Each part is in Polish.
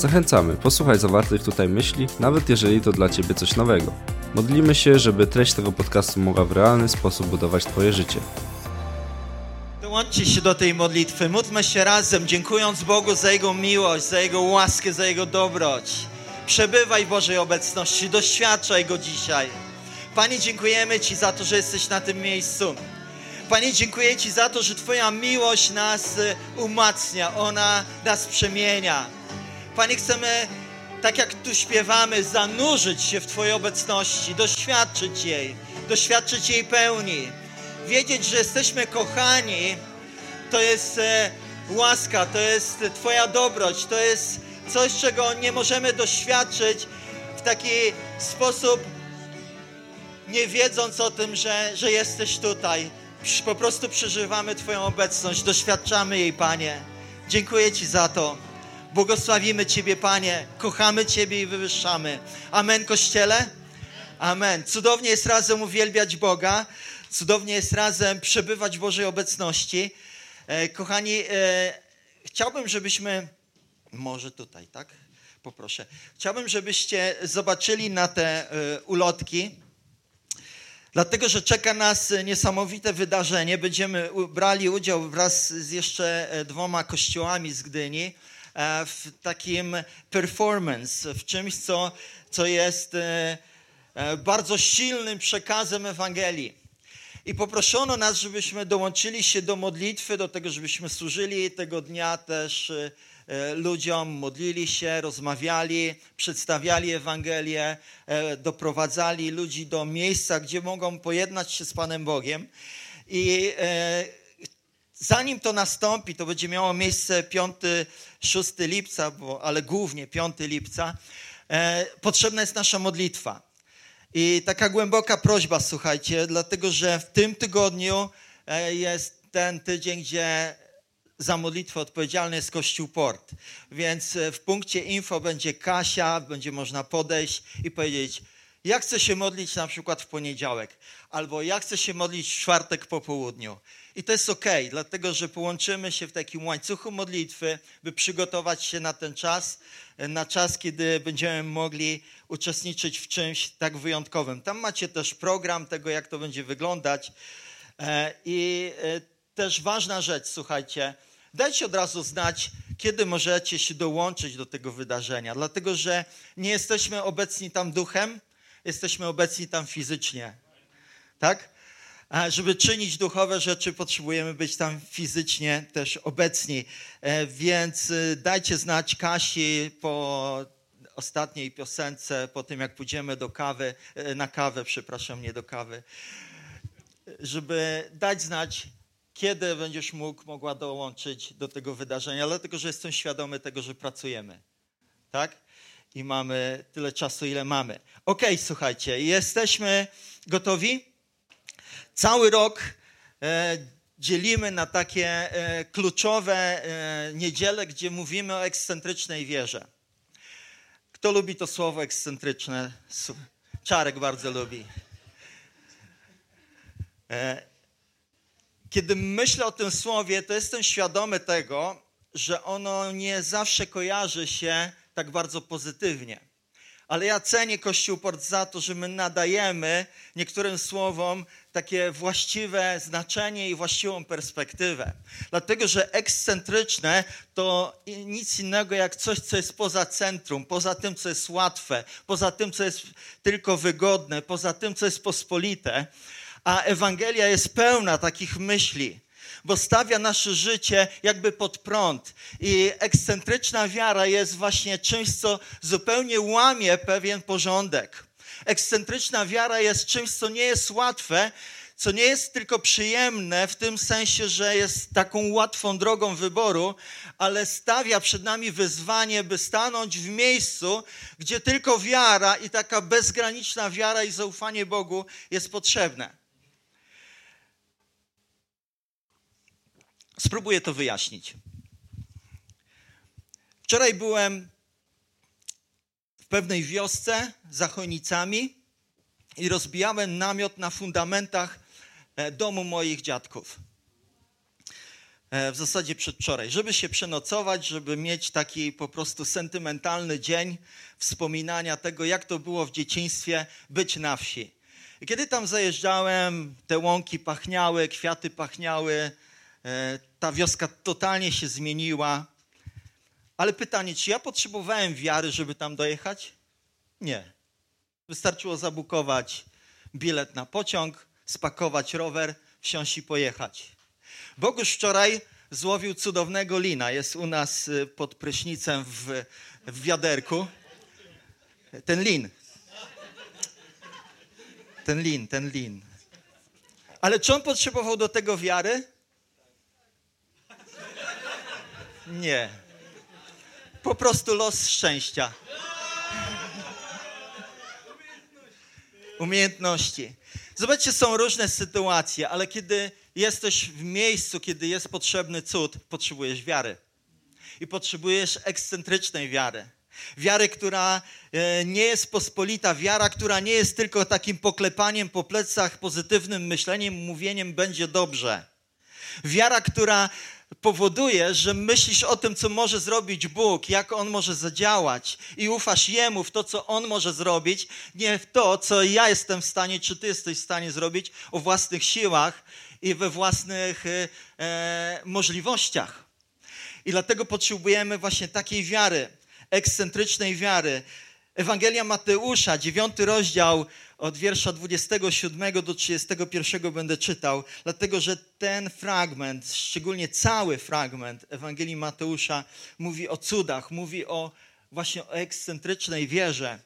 Zachęcamy, posłuchaj zawartych tutaj myśli, nawet jeżeli to dla Ciebie coś nowego. Modlimy się, żeby treść tego podcastu mogła w realny sposób budować Twoje życie. Dołączcie się do tej modlitwy. Módlmy się razem, dziękując Bogu za Jego miłość, za Jego łaskę, za Jego dobroć. Przebywaj Bożej obecności, doświadczaj Go dzisiaj. Panie, dziękujemy Ci za to, że jesteś na tym miejscu. Panie, dziękuję Ci za to, że Twoja miłość nas y, umacnia, ona nas przemienia. Panie, chcemy tak jak tu śpiewamy, zanurzyć się w Twojej obecności, doświadczyć jej, doświadczyć jej pełni. Wiedzieć, że jesteśmy kochani, to jest e, łaska, to jest Twoja dobroć, to jest coś, czego nie możemy doświadczyć w taki sposób, nie wiedząc o tym, że, że jesteś tutaj. Po prostu przeżywamy Twoją obecność, doświadczamy jej, Panie. Dziękuję Ci za to. Błogosławimy Ciebie, Panie. Kochamy Ciebie i wywyższamy. Amen, Kościele? Amen. Cudownie jest razem uwielbiać Boga. Cudownie jest razem przebywać w Bożej obecności. E, kochani, e, chciałbym, żebyśmy... Może tutaj, tak? Poproszę. Chciałbym, żebyście zobaczyli na te e, ulotki. Dlatego, że czeka nas niesamowite wydarzenie. Będziemy brali udział wraz z jeszcze dwoma kościołami z Gdyni w takim performance, w czymś, co, co jest e, e, bardzo silnym przekazem Ewangelii. I poproszono nas, żebyśmy dołączyli się do modlitwy, do tego, żebyśmy służyli tego dnia też ludziom, modlili się, rozmawiali, przedstawiali Ewangelię, doprowadzali ludzi do miejsca, gdzie mogą pojednać się z Panem Bogiem. I zanim to nastąpi, to będzie miało miejsce 5-6 lipca, bo, ale głównie 5 lipca, e, potrzebna jest nasza modlitwa. I taka głęboka prośba, słuchajcie, dlatego że w tym tygodniu e, jest ten tydzień, gdzie za modlitwę odpowiedzialny jest Kościół Port. Więc e, w punkcie info będzie Kasia, będzie można podejść i powiedzieć, ja chcę się modlić na przykład w poniedziałek, albo ja chcę się modlić w czwartek po południu. I to jest ok, dlatego że połączymy się w takim łańcuchu modlitwy, by przygotować się na ten czas, na czas, kiedy będziemy mogli uczestniczyć w czymś tak wyjątkowym. Tam macie też program tego, jak to będzie wyglądać. E, I e, też ważna rzecz, słuchajcie, dajcie od razu znać, kiedy możecie się dołączyć do tego wydarzenia, dlatego że nie jesteśmy obecni tam duchem, jesteśmy obecni tam fizycznie. Tak? A żeby czynić duchowe rzeczy, potrzebujemy być tam fizycznie też obecni. E, więc y, dajcie znać Kasi po ostatniej piosence, po tym jak pójdziemy do kawy, e, na kawę, przepraszam, nie do kawy, żeby dać znać, kiedy będziesz mógł, mogła dołączyć do tego wydarzenia, dlatego że jestem świadomy tego, że pracujemy. Tak? I mamy tyle czasu, ile mamy. Ok, słuchajcie, jesteśmy gotowi? Cały rok e, dzielimy na takie e, kluczowe e, niedziele, gdzie mówimy o ekscentrycznej wierze. Kto lubi to słowo ekscentryczne? Czarek bardzo lubi. Kiedy myślę o tym słowie, to jestem świadomy tego, że ono nie zawsze kojarzy się tak bardzo pozytywnie. Ale ja cenię Kościół Port za to, że my nadajemy niektórym słowom takie właściwe znaczenie i właściwą perspektywę. Dlatego, że ekscentryczne to nic innego jak coś, co jest poza centrum, poza tym, co jest łatwe, poza tym, co jest tylko wygodne, poza tym, co jest pospolite. A Ewangelia jest pełna takich myśli bo stawia nasze życie jakby pod prąd. I ekscentryczna wiara jest właśnie czymś, co zupełnie łamie pewien porządek. Ekscentryczna wiara jest czymś, co nie jest łatwe, co nie jest tylko przyjemne w tym sensie, że jest taką łatwą drogą wyboru, ale stawia przed nami wyzwanie, by stanąć w miejscu, gdzie tylko wiara i taka bezgraniczna wiara i zaufanie Bogu jest potrzebne. Spróbuję to wyjaśnić. Wczoraj byłem w pewnej wiosce za Chojnicami i rozbijałem namiot na fundamentach e, domu moich dziadków. E, w zasadzie przedwczoraj, żeby się przenocować, żeby mieć taki po prostu sentymentalny dzień wspominania tego, jak to było w dzieciństwie być na wsi. I kiedy tam zajeżdżałem, te łąki pachniały, kwiaty pachniały, ta wioska totalnie się zmieniła. Ale pytanie, czy ja potrzebowałem wiary, żeby tam dojechać? Nie. Wystarczyło zabukować bilet na pociąg, spakować rower, wsiąść i pojechać. Bogusz wczoraj złowił cudownego lina. Jest u nas y, pod prysznicem w, w wiaderku. Ten lin. Ten lin, ten lin. Ale czy on potrzebował do tego wiary? Nie. Po prostu los szczęścia. Umiejętności. Zobaczcie, są różne sytuacje, ale kiedy jesteś w miejscu, kiedy jest potrzebny cud, potrzebujesz wiary. I potrzebujesz ekscentrycznej wiary. Wiary, która e, nie jest pospolita, wiara, która nie jest tylko takim poklepaniem po plecach, pozytywnym myśleniem, mówieniem będzie dobrze. Wiara, która powoduje, że myślisz o tym, co może zrobić Bóg, jak On może zadziałać i ufasz Jemu w to, co On może zrobić, nie w to, co ja jestem w stanie, czy Ty jesteś w stanie zrobić o własnych siłach i we własnych e, e możliwościach. I dlatego potrzebujemy właśnie takiej wiary, ekscentrycznej wiary. Ewangelia Mateusza, dziewiąty rozdział, od wiersza 27 do 31 będę czytał, dlatego że ten fragment, szczególnie cały fragment Ewangelii Mateusza, mówi o cudach, mówi o właśnie o ekscentrycznej wierze,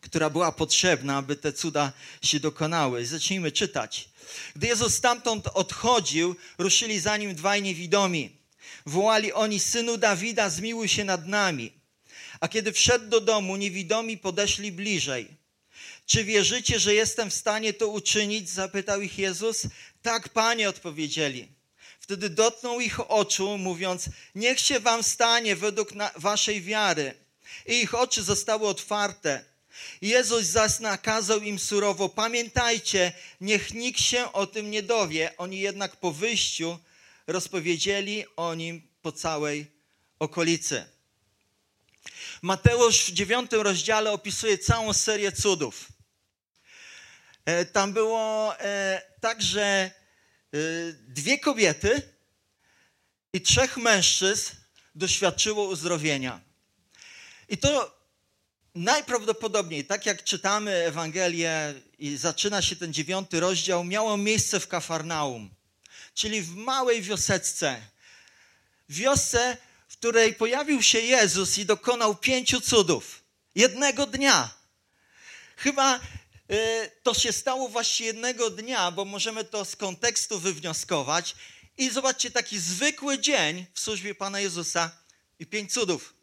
która była potrzebna, aby te cuda się dokonały. Zacznijmy czytać. Gdy Jezus stamtąd odchodził, ruszyli za nim dwaj niewidomi. Wołali oni, synu Dawida, zmiłuj się nad nami. A kiedy wszedł do domu, niewidomi podeszli bliżej. Czy wierzycie, że jestem w stanie to uczynić? Zapytał ich Jezus. Tak, panie, odpowiedzieli. Wtedy dotknął ich oczu, mówiąc: Niech się wam stanie według waszej wiary. I ich oczy zostały otwarte. Jezus zaś nakazał im surowo: Pamiętajcie, niech nikt się o tym nie dowie. Oni jednak po wyjściu rozpowiedzieli o nim po całej okolicy. Mateusz w dziewiątym rozdziale opisuje całą serię cudów. E, tam było e, także e, dwie kobiety i trzech mężczyzn doświadczyło uzdrowienia. I to najprawdopodobniej, tak jak czytamy Ewangelię i zaczyna się ten dziewiąty rozdział, miało miejsce w Kafarnaum, czyli w małej wioseczce. Wiosce, w której pojawił się Jezus i dokonał pięciu cudów. Jednego dnia. Chyba Y, to się stało właśnie jednego dnia, bo możemy to z kontekstu wywnioskować. I zobaczcie, taki zwykły dzień w służbie Pana Jezusa i pięć cudów.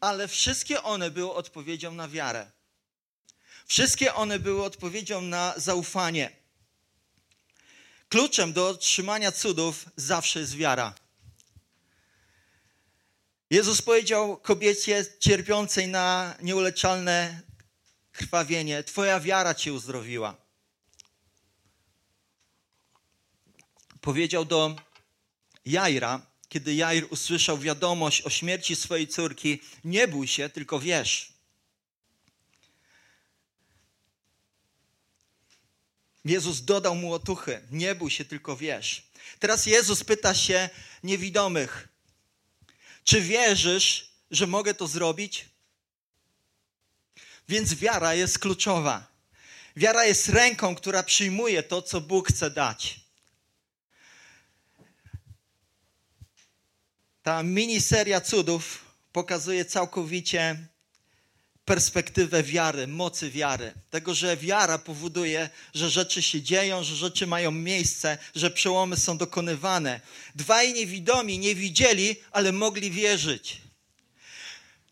Ale wszystkie one były odpowiedzią na wiarę. Wszystkie one były odpowiedzią na zaufanie. Kluczem do otrzymania cudów zawsze jest wiara. Jezus powiedział kobiecie cierpiącej na nieuleczalne krwawienie: Twoja wiara cię uzdrowiła. Powiedział do Jaira, kiedy Jair usłyszał wiadomość o śmierci swojej córki: Nie bój się, tylko wiesz. Jezus dodał mu otuchy: Nie bój się, tylko wiesz. Teraz Jezus pyta się niewidomych: czy wierzysz, że mogę to zrobić? Więc wiara jest kluczowa. Wiara jest ręką, która przyjmuje to, co Bóg chce dać. Ta miniseria cudów pokazuje całkowicie perspektywę wiary, mocy wiary. Tego, że wiara powoduje, że rzeczy się dzieją, że rzeczy mają miejsce, że przełomy są dokonywane. Dwaj niewidomi nie widzieli, ale mogli wierzyć.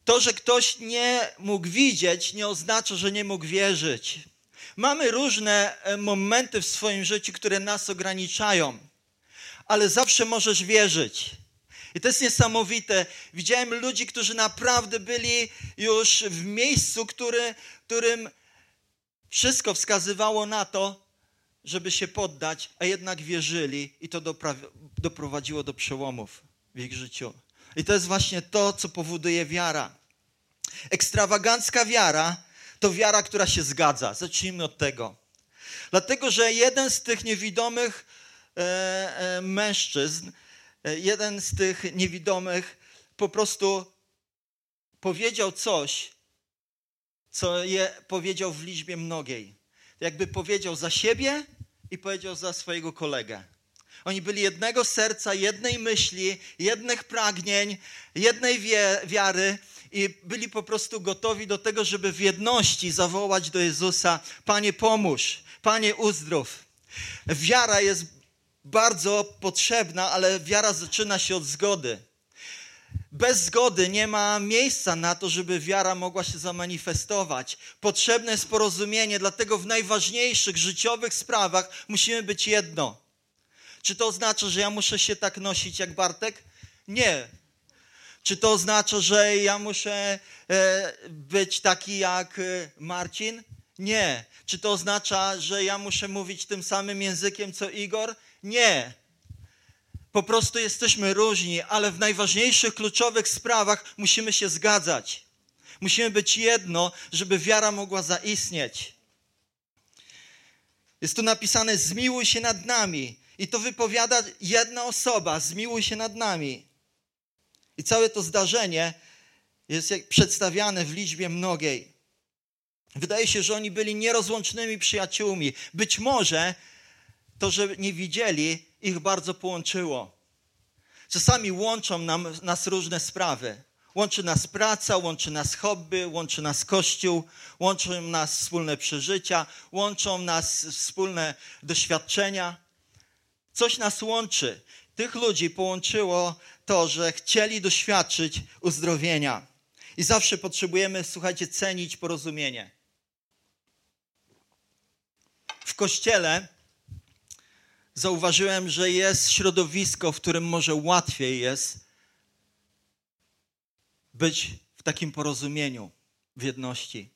To, że ktoś nie mógł widzieć, nie oznacza, że nie mógł wierzyć. Mamy różne e, momenty w swoim życiu, które nas ograniczają, ale zawsze możesz wierzyć. I to jest niesamowite. Widziałem ludzi, którzy naprawdę byli już w miejscu, który, którym wszystko wskazywało na to, żeby się poddać, a jednak wierzyli i to doprowadziło do przełomów w ich życiu. I to jest właśnie to, co powoduje wiara. Ekstrawagancka wiara to wiara, która się zgadza. Zacznijmy od tego. Dlatego, że jeden z tych niewidomych e, e, mężczyzn, jeden z tych niewidomych po prostu powiedział coś, co je powiedział w liczbie mnogiej. Jakby powiedział za siebie i powiedział za swojego kolegę. Oni byli jednego serca, jednej myśli, jednych pragnień, jednej wiary i byli po prostu gotowi do tego, żeby w jedności zawołać do Jezusa: Panie, pomóż, Panie, uzdrów. Wiara jest bardzo potrzebna, ale wiara zaczyna się od zgody. Bez zgody nie ma miejsca na to, żeby wiara mogła się zamanifestować. Potrzebne jest porozumienie, dlatego w najważniejszych życiowych sprawach musimy być jedno. Czy to oznacza, że ja muszę się tak nosić jak Bartek? Nie. Czy to oznacza, że ja muszę e, być taki jak e, Marcin? Nie. Czy to oznacza, że ja muszę mówić tym samym językiem co Igor? Nie. Po prostu jesteśmy różni, ale w najważniejszych, kluczowych sprawach musimy się zgadzać. Musimy być jedno, żeby wiara mogła zaistnieć. Jest tu napisane: Zmiłuj się nad nami. I to wypowiada jedna osoba: Zmiłuj się nad nami. I całe to zdarzenie jest przedstawiane w liczbie mnogiej. Wydaje się, że oni byli nierozłącznymi przyjaciółmi. Być może to, że nie widzieli, ich bardzo połączyło. Czasami łączą nam, nas różne sprawy. Łączy nas praca, łączy nas hobby, łączy nas kościół, łączą nas wspólne przeżycia, łączą nas wspólne doświadczenia. Coś nas łączy. Tych ludzi połączyło to, że chcieli doświadczyć uzdrowienia. I zawsze potrzebujemy, słuchajcie, cenić porozumienie. W kościele zauważyłem, że jest środowisko, w którym może łatwiej jest być w takim porozumieniu, w jedności.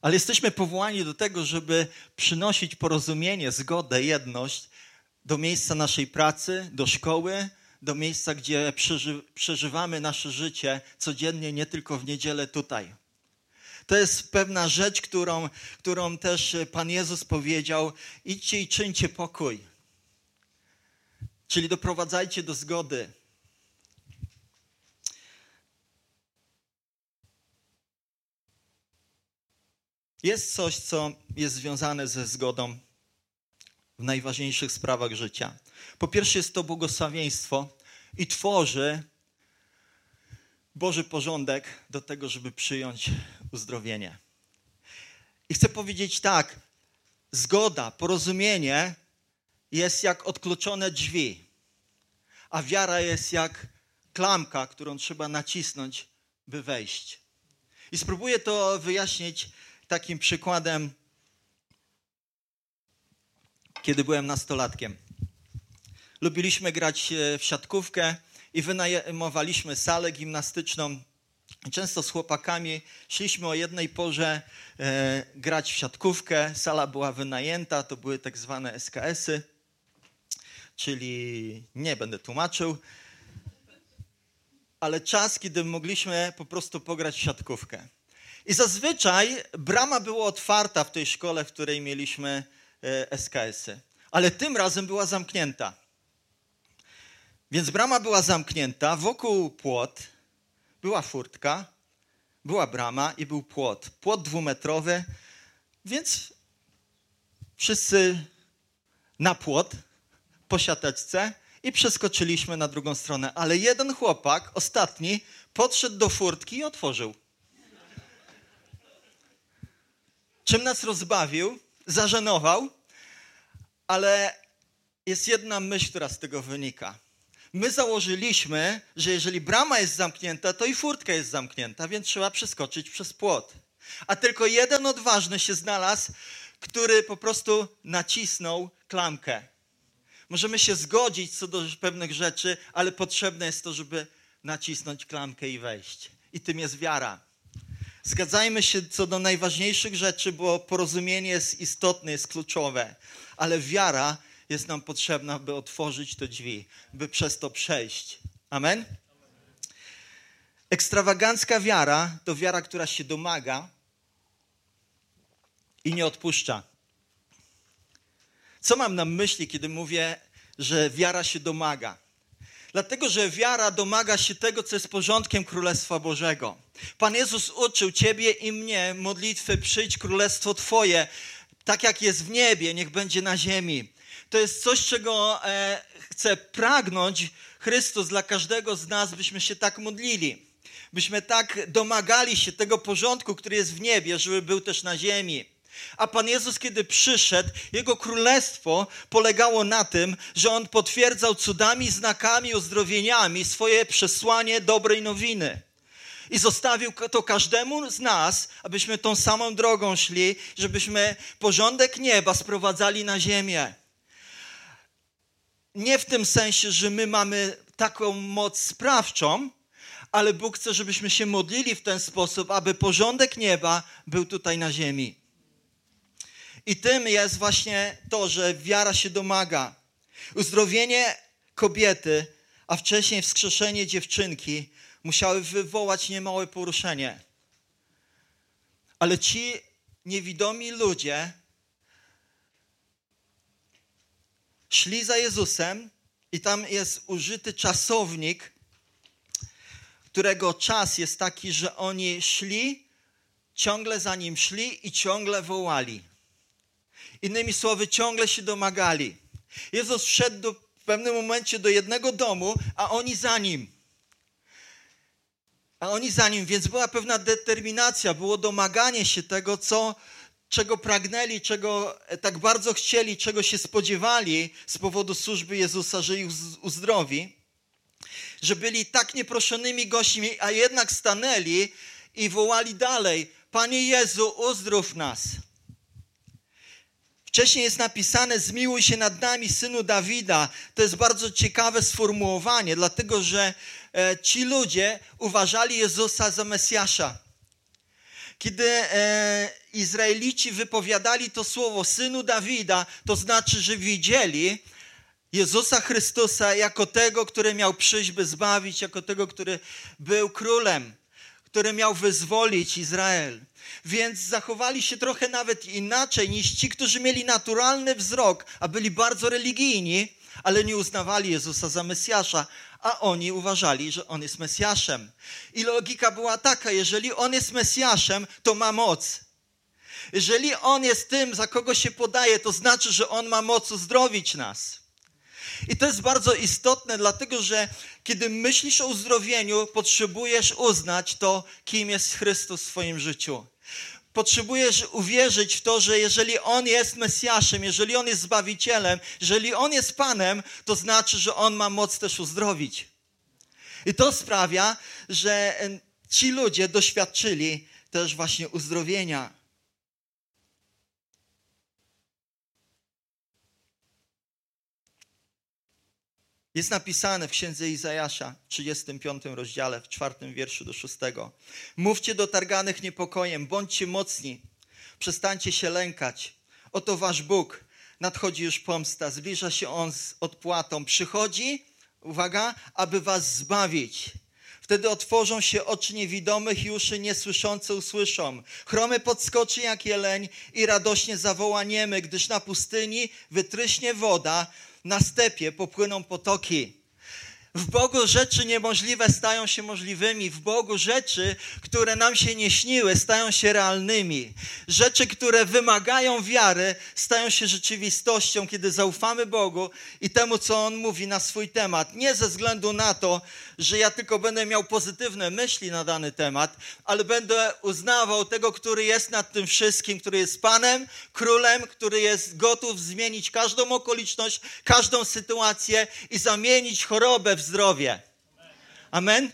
Ale jesteśmy powołani do tego, żeby przynosić porozumienie, zgodę, jedność do miejsca naszej pracy, do szkoły, do miejsca, gdzie przeży przeżywamy nasze życie codziennie, nie tylko w niedzielę tutaj. To jest pewna rzecz, którą, którą też Pan Jezus powiedział: idźcie i czyńcie pokój. Czyli doprowadzajcie do zgody. Jest coś, co jest związane ze zgodą w najważniejszych sprawach życia. Po pierwsze, jest to błogosławieństwo i tworzy Boży porządek do tego, żeby przyjąć uzdrowienie. I chcę powiedzieć tak: zgoda, porozumienie jest jak odkluczone drzwi, a wiara jest jak klamka, którą trzeba nacisnąć, by wejść. I spróbuję to wyjaśnić takim przykładem kiedy byłem nastolatkiem. Lubiliśmy grać e, w siatkówkę i wynajmowaliśmy salę gimnastyczną. Często z chłopakami szliśmy o jednej porze e, grać w siatkówkę. Sala była wynajęta, to były tak zwane SKS-y, czyli nie będę tłumaczył, ale czas, kiedy mogliśmy po prostu pograć w siatkówkę. I zazwyczaj brama była otwarta w tej szkole, w której mieliśmy E, SKS-y. Ale tym razem była zamknięta. Więc brama była zamknięta, wokół płot, była furtka, była brama i był płot. Płot dwumetrowy, więc wszyscy na płot po siateczce i przeskoczyliśmy na drugą stronę. Ale jeden chłopak, ostatni, podszedł do furtki i otworzył. czym nas rozbawił, zażenował, ale jest jedna myśl, która z tego wynika. My założyliśmy, że jeżeli brama jest zamknięta, to i furtka jest zamknięta, więc trzeba przeskoczyć przez płot. A tylko jeden odważny się znalazł, który po prostu nacisnął klamkę. Możemy się zgodzić co do pewnych rzeczy, ale potrzebne jest to, żeby nacisnąć klamkę i wejść. I tym jest wiara. Zgadzajmy się co do najważniejszych rzeczy, bo porozumienie jest istotne, jest kluczowe, ale wiara jest nam potrzebna, by otworzyć te drzwi, by przez to przejść. Amen? Ekstrawagancka wiara to wiara, która się domaga i nie odpuszcza. Co mam na myśli, kiedy mówię, że wiara się domaga? Dlatego, że wiara domaga się tego, co jest porządkiem Królestwa Bożego. Pan Jezus uczył Ciebie i mnie modlitwy, przyjdź Królestwo Twoje, tak jak jest w niebie, niech będzie na ziemi. To jest coś, czego e, chce pragnąć Chrystus dla każdego z nas, byśmy się tak modlili. Byśmy tak domagali się tego porządku, który jest w niebie, żeby był też na ziemi. A Pan Jezus, kiedy przyszedł, Jego królestwo polegało na tym, że On potwierdzał cudami, znakami, uzdrowieniami swoje przesłanie dobrej nowiny. I zostawił to każdemu z nas, abyśmy tą samą drogą szli, żebyśmy porządek nieba sprowadzali na ziemię. Nie w tym sensie, że my mamy taką moc sprawczą, ale Bóg chce, żebyśmy się modlili w ten sposób, aby porządek nieba był tutaj na ziemi. I tym jest właśnie to, że wiara się domaga. Uzdrowienie kobiety, a wcześniej wskrzeszenie dziewczynki musiały wywołać niemałe poruszenie. Ale ci niewidomi ludzie szli za Jezusem i tam jest użyty czasownik, którego czas jest taki, że oni szli, ciągle za nim szli i ciągle wołali. Innymi słowy, ciągle się domagali. Jezus wszedł do, w pewnym momencie do jednego domu, a oni za nim. A oni za nim, więc była pewna determinacja, było domaganie się tego, co, czego pragnęli, czego tak bardzo chcieli, czego się spodziewali z powodu służby Jezusa, że ich uzdrowi, że byli tak nieproszonymi gośćmi, a jednak stanęli i wołali dalej: Panie Jezu, uzdrów nas. Wcześniej jest napisane: Zmiłuj się nad nami, synu Dawida. To jest bardzo ciekawe sformułowanie, dlatego że e, ci ludzie uważali Jezusa za Mesjasza. Kiedy e, Izraelici wypowiadali to słowo synu Dawida, to znaczy, że widzieli Jezusa Chrystusa jako tego, który miał przyjść, by zbawić, jako tego, który był królem, który miał wyzwolić Izrael. Więc zachowali się trochę nawet inaczej niż ci, którzy mieli naturalny wzrok, a byli bardzo religijni, ale nie uznawali Jezusa za Mesjasza, a oni uważali, że On jest Mesjaszem. I logika była taka, jeżeli On jest Mesjaszem, to ma moc. Jeżeli On jest tym, za kogo się podaje, to znaczy, że On ma moc uzdrowić nas. I to jest bardzo istotne, dlatego że kiedy myślisz o uzdrowieniu, potrzebujesz uznać to, kim jest Chrystus w swoim życiu potrzebujesz uwierzyć w to, że jeżeli On jest Mesjaszem, jeżeli On jest Zbawicielem, jeżeli On jest Panem, to znaczy, że On ma moc też uzdrowić. I to sprawia, że ci ludzie doświadczyli też właśnie uzdrowienia. Jest napisane w księdze Izajasza, 35 rozdziale, w czwartym wierszu do szóstego. Mówcie do targanych niepokojem, bądźcie mocni, przestańcie się lękać. Oto wasz Bóg, nadchodzi już pomsta, zbliża się On z odpłatą. Przychodzi, uwaga, aby was zbawić. Wtedy otworzą się oczy niewidomych i uszy niesłyszące usłyszą. Chromy podskoczy jak jeleń i radośnie zawoła niemy, gdyż na pustyni wytryśnie woda, na stepie popłyną potoki. W Bogu rzeczy niemożliwe stają się możliwymi. W Bogu rzeczy, które nam się nie śniły, stają się realnymi. Rzeczy, które wymagają wiary, stają się rzeczywistością, kiedy zaufamy Bogu i temu, co On mówi na swój temat. Nie ze względu na to, że ja tylko będę miał pozytywne myśli na dany temat, ale będę uznawał tego, który jest nad tym wszystkim, który jest Panem, Królem, który jest gotów zmienić każdą okoliczność, każdą sytuację i zamienić chorobę w zdrowie. Amen?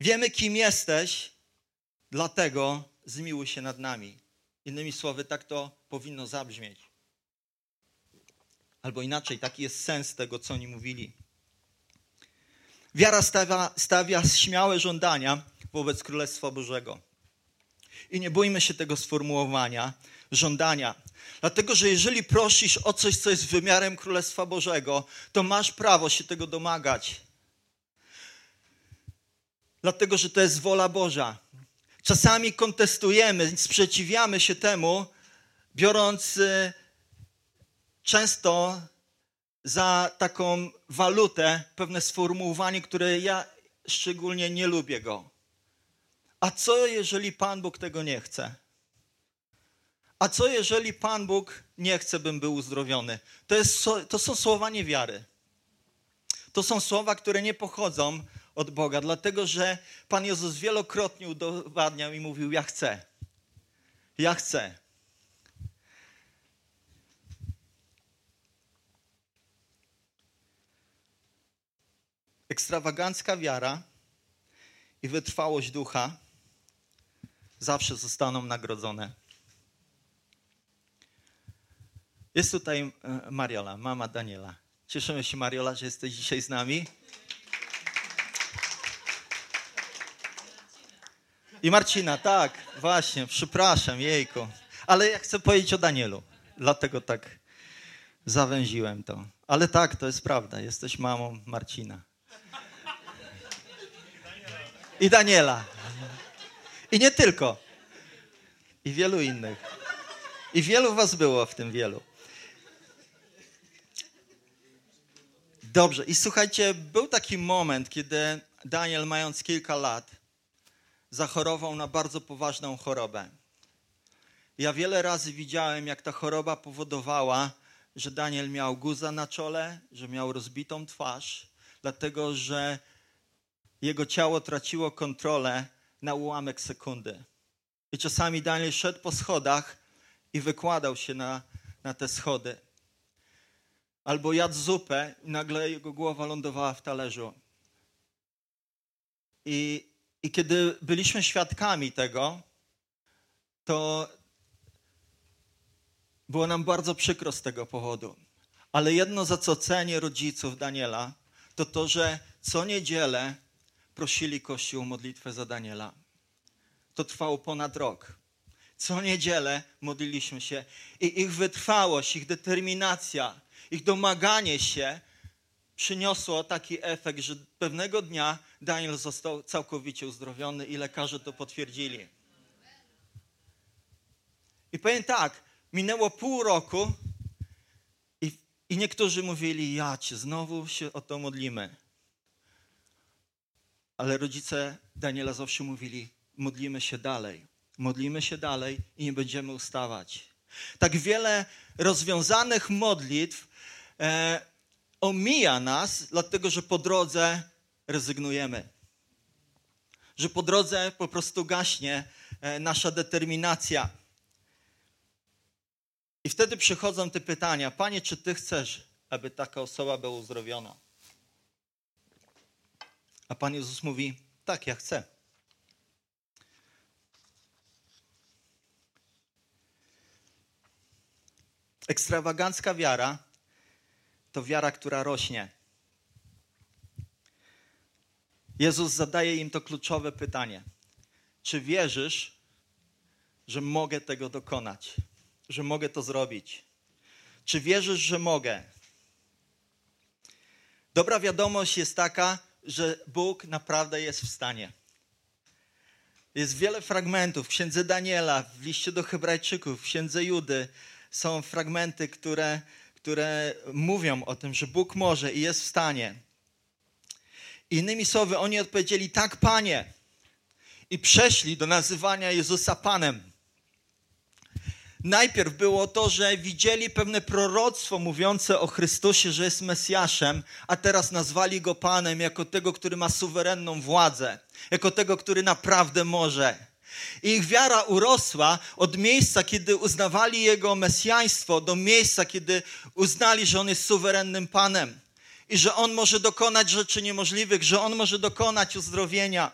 Wiemy, kim jesteś, dlatego zmiłuj się nad nami. Innymi słowy, tak to powinno zabrzmieć. Albo inaczej, taki jest sens tego, co oni mówili. Wiara stawia, stawia śmiałe żądania wobec Królestwa Bożego. I nie bójmy się tego sformułowania, żądania. Dlatego, że jeżeli prosisz o coś, co jest wymiarem Królestwa Bożego, to masz prawo się tego domagać. Dlatego, że to jest wola Boża. Czasami kontestujemy, sprzeciwiamy się temu, biorąc y, często za taką walutę pewne sformułowanie, które ja szczególnie nie lubię go. A co jeżeli Pan Bóg tego nie chce? A co jeżeli Pan Bóg nie chce, bym był uzdrowiony? To, jest, to są słowa niewiary. To są słowa, które nie pochodzą od Boga, dlatego że Pan Jezus wielokrotnie udowadniał i mówił: Ja chcę. Ja chcę. Ekstrawagancka wiara i wytrwałość ducha zawsze zostaną nagrodzone. Jest tutaj e, Mariola, mama Daniela. Cieszymy się, Mariola, że jesteś dzisiaj z nami. I Marcina, tak, właśnie, przepraszam, jejku. Ale ja chcę powiedzieć o Danielu, dlatego tak zawęziłem to. Ale tak, to jest prawda, jesteś mamą Marcina. I Daniela. I nie tylko. I wielu innych. I wielu was było w tym wielu. Dobrze, i słuchajcie, był taki moment, kiedy Daniel, mając kilka lat, zachorował na bardzo poważną chorobę. Ja wiele razy widziałem, jak ta choroba powodowała, że Daniel miał guza na czole, że miał rozbitą twarz, dlatego że jego ciało traciło kontrolę na ułamek sekundy. I czasami Daniel szedł po schodach i wykładał się na, na te schody. Albo jadł zupę i nagle jego głowa lądowała w talerzu. I, I kiedy byliśmy świadkami tego, to było nam bardzo przykro z tego powodu. Ale jedno, za co cenię rodziców Daniela, to to, że co niedzielę prosili Kościół o modlitwę za Daniela. To trwało ponad rok. Co niedzielę modliliśmy się i ich wytrwałość, ich determinacja, ich domaganie się przyniosło taki efekt, że pewnego dnia Daniel został całkowicie uzdrowiony i lekarze to potwierdzili. I powiem tak, minęło pół roku i, i niektórzy mówili, ja cię, znowu się o to modlimy. Ale rodzice Daniela zawsze mówili, modlimy się dalej. Modlimy się dalej i nie będziemy ustawać. Tak wiele rozwiązanych modlitw e, omija nas, dlatego że po drodze rezygnujemy. Że po drodze po prostu gaśnie e, nasza determinacja. I wtedy przychodzą te pytania: Panie, czy Ty chcesz, aby taka osoba była uzdrowiona? A Pan Jezus mówi: Tak, ja chcę. Ekstrawagancka wiara to wiara, która rośnie. Jezus zadaje im to kluczowe pytanie: Czy wierzysz, że mogę tego dokonać? Że mogę to zrobić? Czy wierzysz, że mogę? Dobra wiadomość jest taka, że Bóg naprawdę jest w stanie. Jest wiele fragmentów w księdze Daniela, w liście do Hebrajczyków, w księdze Judy. Są fragmenty, które, które mówią o tym, że Bóg może i jest w stanie. Innymi słowy, oni odpowiedzieli tak, Panie, i przeszli do nazywania Jezusa Panem. Najpierw było to, że widzieli pewne proroctwo mówiące o Chrystusie, że jest Mesjaszem, a teraz nazwali go Panem jako tego, który ma suwerenną władzę, jako tego, który naprawdę może. I ich wiara urosła od miejsca, kiedy uznawali Jego Mesjaństwo, do miejsca, kiedy uznali, że On jest suwerennym Panem i że On może dokonać rzeczy niemożliwych, że On może dokonać uzdrowienia.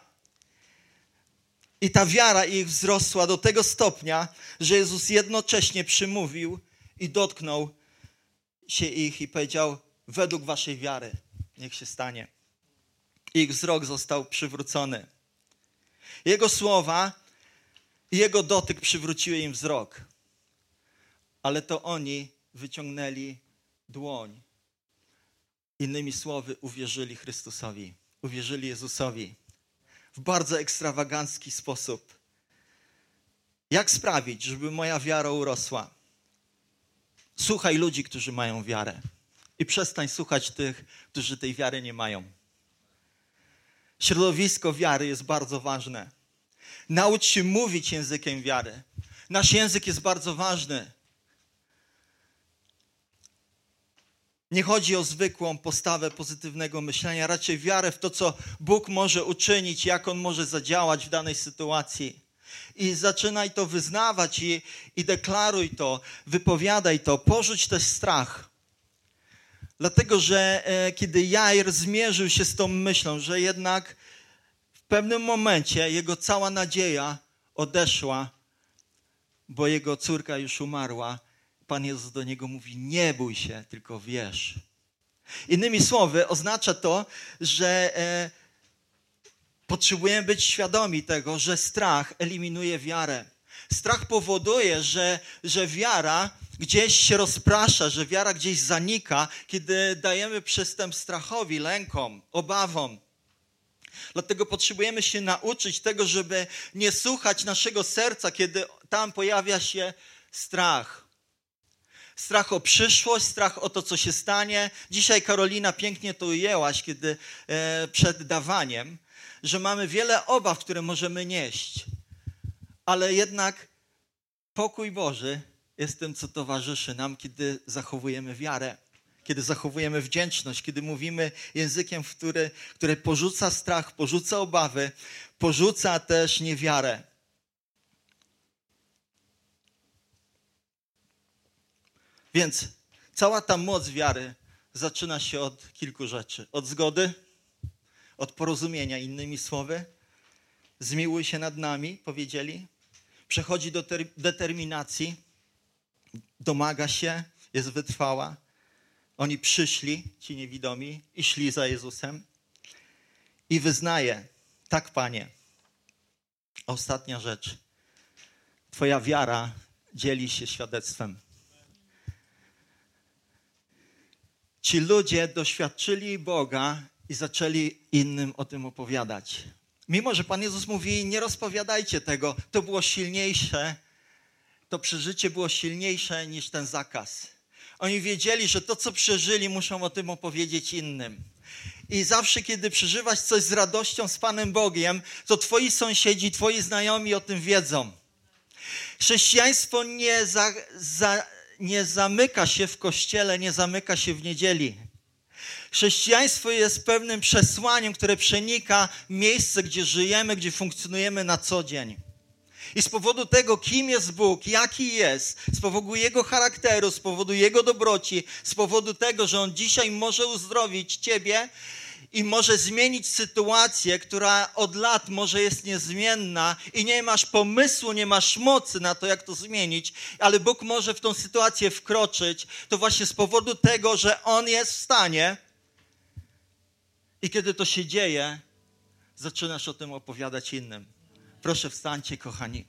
I ta wiara ich wzrosła do tego stopnia, że Jezus jednocześnie przymówił i dotknął się ich i powiedział: Według waszej wiary, niech się stanie. Ich wzrok został przywrócony. Jego słowa i jego dotyk przywróciły im wzrok. Ale to oni wyciągnęli dłoń. Innymi słowy, uwierzyli Chrystusowi, uwierzyli Jezusowi w bardzo ekstrawagancki sposób. Jak sprawić, żeby moja wiara urosła? Słuchaj ludzi, którzy mają wiarę i przestań słuchać tych, którzy tej wiary nie mają. Środowisko wiary jest bardzo ważne. Naucz się mówić językiem wiary. Nasz język jest bardzo ważny. Nie chodzi o zwykłą postawę pozytywnego myślenia, raczej wiarę w to, co Bóg może uczynić, jak On może zadziałać w danej sytuacji. I zaczynaj to wyznawać i, i deklaruj to, wypowiadaj to, porzuć też strach. Dlatego, że e, kiedy Jair zmierzył się z tą myślą, że jednak w pewnym momencie jego cała nadzieja odeszła, bo jego córka już umarła, Pan Jezus do niego mówi: Nie bój się, tylko wierz. Innymi słowy, oznacza to, że e, potrzebujemy być świadomi tego, że strach eliminuje wiarę. Strach powoduje, że, że wiara gdzieś się rozprasza, że wiara gdzieś zanika, kiedy dajemy przystęp strachowi, lękom, obawom. Dlatego potrzebujemy się nauczyć tego, żeby nie słuchać naszego serca, kiedy tam pojawia się strach strach o przyszłość, strach o to, co się stanie. Dzisiaj Karolina pięknie to ujęłaś, kiedy e, przed dawaniem, że mamy wiele obaw, które możemy nieść, ale jednak pokój Boży jest tym, co towarzyszy nam, kiedy zachowujemy wiarę, kiedy zachowujemy wdzięczność, kiedy mówimy językiem, który, który porzuca strach, porzuca obawy, porzuca też niewiarę. Więc cała ta moc wiary zaczyna się od kilku rzeczy. Od zgody, od porozumienia, innymi słowy. Zmiłuj się nad nami, powiedzieli. Przechodzi do determinacji, domaga się, jest wytrwała. Oni przyszli, ci niewidomi, i szli za Jezusem. I wyznaje, tak, Panie. Ostatnia rzecz. Twoja wiara dzieli się świadectwem. ci ludzie doświadczyli Boga i zaczęli innym o tym opowiadać. Mimo, że Pan Jezus mówi, nie rozpowiadajcie tego, to było silniejsze, to przeżycie było silniejsze niż ten zakaz. Oni wiedzieli, że to, co przeżyli, muszą o tym opowiedzieć innym. I zawsze, kiedy przeżywasz coś z radością z Panem Bogiem, to twoi sąsiedzi, twoi znajomi o tym wiedzą. Chrześcijaństwo nie za, za, nie zamyka się w kościele, nie zamyka się w niedzieli. Chrześcijaństwo jest pewnym przesłaniem, które przenika miejsce, gdzie żyjemy, gdzie funkcjonujemy na co dzień. I z powodu tego, kim jest Bóg, jaki jest, z powodu Jego charakteru, z powodu Jego dobroci, z powodu tego, że On dzisiaj może uzdrowić Ciebie, i może zmienić sytuację, która od lat może jest niezmienna i nie masz pomysłu, nie masz mocy na to, jak to zmienić, ale Bóg może w tą sytuację wkroczyć, to właśnie z powodu tego, że On jest w stanie. I kiedy to się dzieje, zaczynasz o tym opowiadać innym. Proszę wstańcie, kochani.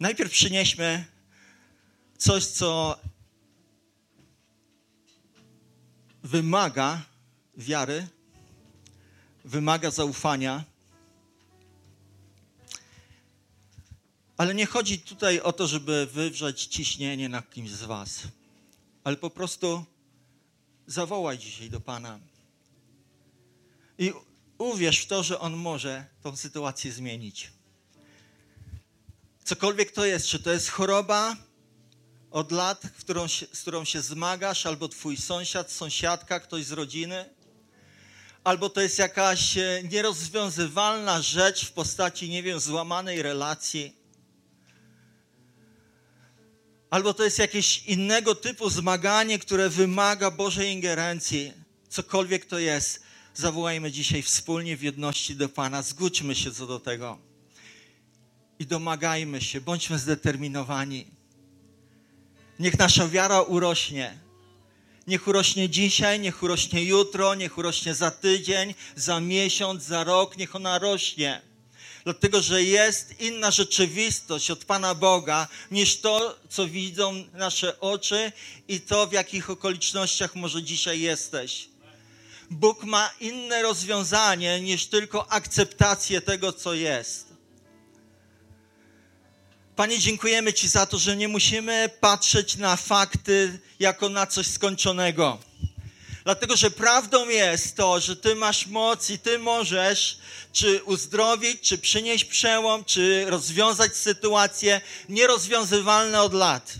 Najpierw przynieśmy coś, co wymaga wiary, wymaga zaufania. Ale nie chodzi tutaj o to, żeby wywrzeć ciśnienie na kimś z Was, ale po prostu zawołaj dzisiaj do Pana. I uwierz w to, że On może tą sytuację zmienić. Cokolwiek to jest, czy to jest choroba od lat, którą z którą się zmagasz, albo twój sąsiad, sąsiadka, ktoś z rodziny, albo to jest jakaś e, nierozwiązywalna rzecz w postaci, nie wiem, złamanej relacji, albo to jest jakieś innego typu zmaganie, które wymaga Bożej ingerencji. Cokolwiek to jest, zawołajmy dzisiaj wspólnie w jedności do Pana, zgódźmy się co do tego i domagajmy się, bądźmy zdeterminowani. Niech nasza wiara urośnie. Niech urośnie dzisiaj, niech urośnie jutro, niech urośnie za tydzień, za miesiąc, za rok, niech ona rośnie. Dlatego, że jest inna rzeczywistość od Pana Boga niż to, co widzą nasze oczy i to, w jakich okolicznościach może dzisiaj jesteś. Bóg ma inne rozwiązanie niż tylko akceptację tego, co jest. Panie, dziękujemy Ci za to, że nie musimy patrzeć na fakty jako na coś skończonego. Dlatego, że prawdą jest to, że Ty masz moc i Ty możesz czy uzdrowić, czy przynieść przełom, czy rozwiązać sytuacje nierozwiązywalne od lat.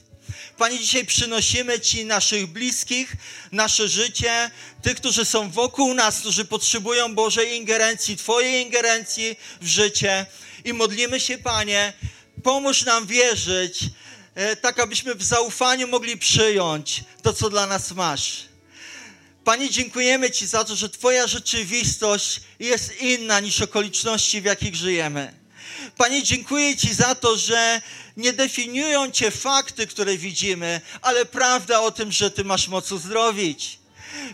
Panie, dzisiaj przynosimy Ci naszych bliskich, nasze życie, tych, którzy są wokół nas, którzy potrzebują Bożej ingerencji, Twojej ingerencji w życie. I modlimy się, Panie, pomóż nam wierzyć, e, tak abyśmy w zaufaniu mogli przyjąć to, co dla nas masz. Panie, dziękujemy Ci za to, że Twoja rzeczywistość jest inna niż okoliczności, w jakich żyjemy. Panie, dziękuję Ci za to, że nie definiują Cię fakty, które widzimy, ale prawda o tym, że Ty masz moc uzdrowić.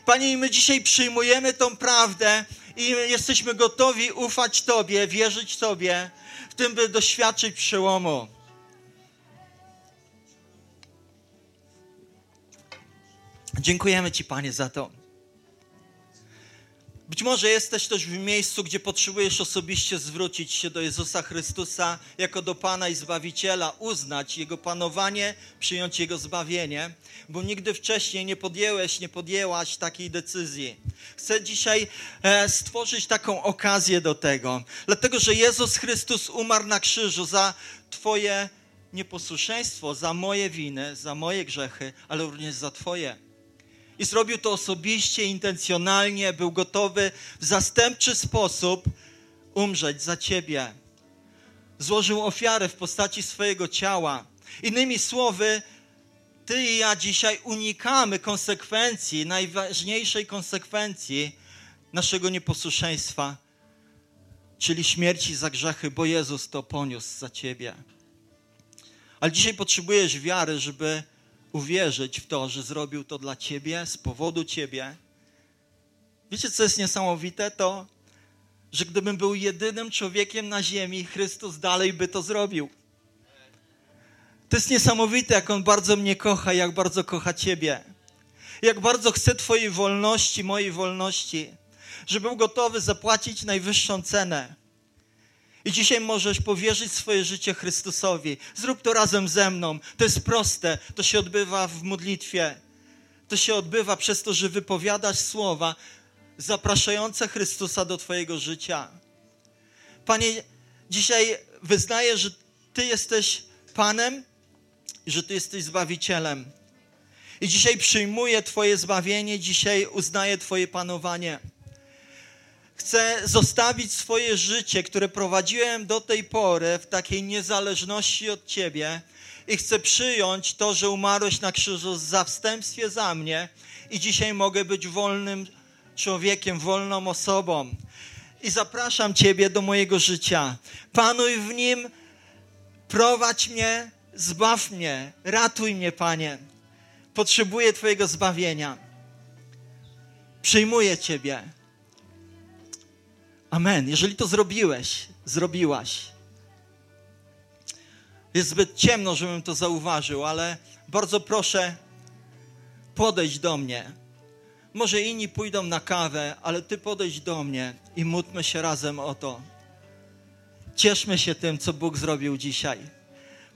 Panie, my dzisiaj przyjmujemy tą prawdę i jesteśmy gotowi ufać Tobie, wierzyć Tobie, w tym, by doświadczyć przełomu. Dziękujemy Ci, Panie, za to. Być może jesteś też w miejscu, gdzie potrzebujesz osobiście zwrócić się do Jezusa Chrystusa jako do Pana i Zbawiciela, uznać Jego panowanie, przyjąć Jego zbawienie, bo nigdy wcześniej nie podjęłeś, nie podjęłaś takiej decyzji. Chcę dzisiaj e, stworzyć taką okazję do tego, dlatego że Jezus Chrystus umarł na krzyżu za Twoje nieposłuszeństwo, za moje winy, za moje grzechy, ale również za Twoje. I zrobił to osobiście, intencjonalnie, był gotowy w zastępczy sposób umrzeć za ciebie. Złożył ofiarę w postaci swojego ciała. Innymi słowy, ty i ja dzisiaj unikamy konsekwencji, najważniejszej konsekwencji naszego nieposłuszeństwa, czyli śmierci za grzechy, bo Jezus to poniósł za ciebie. Ale dzisiaj potrzebujesz wiary, żeby uwierzyć w to, że zrobił to dla ciebie, z powodu ciebie. Wiecie, co jest niesamowite? To, że gdybym był jedynym człowiekiem na ziemi, Chrystus dalej by to zrobił. To jest niesamowite, jak On bardzo mnie kocha, jak bardzo kocha Ciebie. Jak bardzo chce Twojej wolności, mojej wolności, że był gotowy zapłacić najwyższą cenę. I dzisiaj możesz powierzyć swoje życie Chrystusowi. Zrób to razem ze mną. To jest proste. To się odbywa w modlitwie. To się odbywa przez to, że wypowiadasz słowa zapraszające Chrystusa do Twojego życia. Panie, dzisiaj wyznaję, że Ty jesteś Panem i że Ty jesteś Zbawicielem. I dzisiaj przyjmuję Twoje zbawienie, dzisiaj uznaję Twoje panowanie. Chcę zostawić swoje życie, które prowadziłem do tej pory w takiej niezależności od Ciebie i chcę przyjąć to, że umarłeś na krzyżu za wstępstwie za mnie i dzisiaj mogę być wolnym człowiekiem, wolną osobą. I zapraszam Ciebie do mojego życia. Panuj w nim, prowadź mnie, zbaw mnie, ratuj mnie, Panie. Potrzebuję Twojego zbawienia. Przyjmuję Ciebie. Amen. Jeżeli to zrobiłeś, zrobiłaś. Jest zbyt ciemno, żebym to zauważył, ale bardzo proszę, podejdź do mnie. Może inni pójdą na kawę, ale ty podejdź do mnie i módlmy się razem o to. Cieszmy się tym, co Bóg zrobił dzisiaj.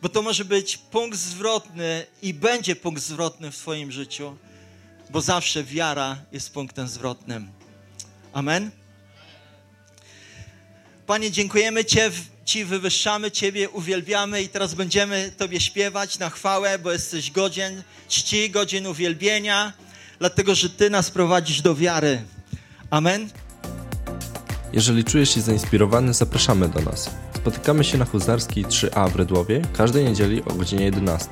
Bo to może być punkt zwrotny i będzie punkt zwrotny w Twoim życiu, bo zawsze wiara jest punktem zwrotnym. Amen. Panie, dziękujemy Cię, Ci wywyższamy Ciebie, uwielbiamy i teraz będziemy Tobie śpiewać na chwałę, bo jesteś godzien czci, godzien uwielbienia, dlatego że Ty nas prowadzisz do wiary. Amen. Jeżeli czujesz się zainspirowany, zapraszamy do nas. Spotykamy się na Huzarskiej 3A w Redłowie każdej niedzieli o godzinie 11.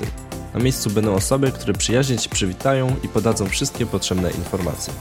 Na miejscu będą osoby, które przyjaźnie Ci przywitają i podadzą wszystkie potrzebne informacje.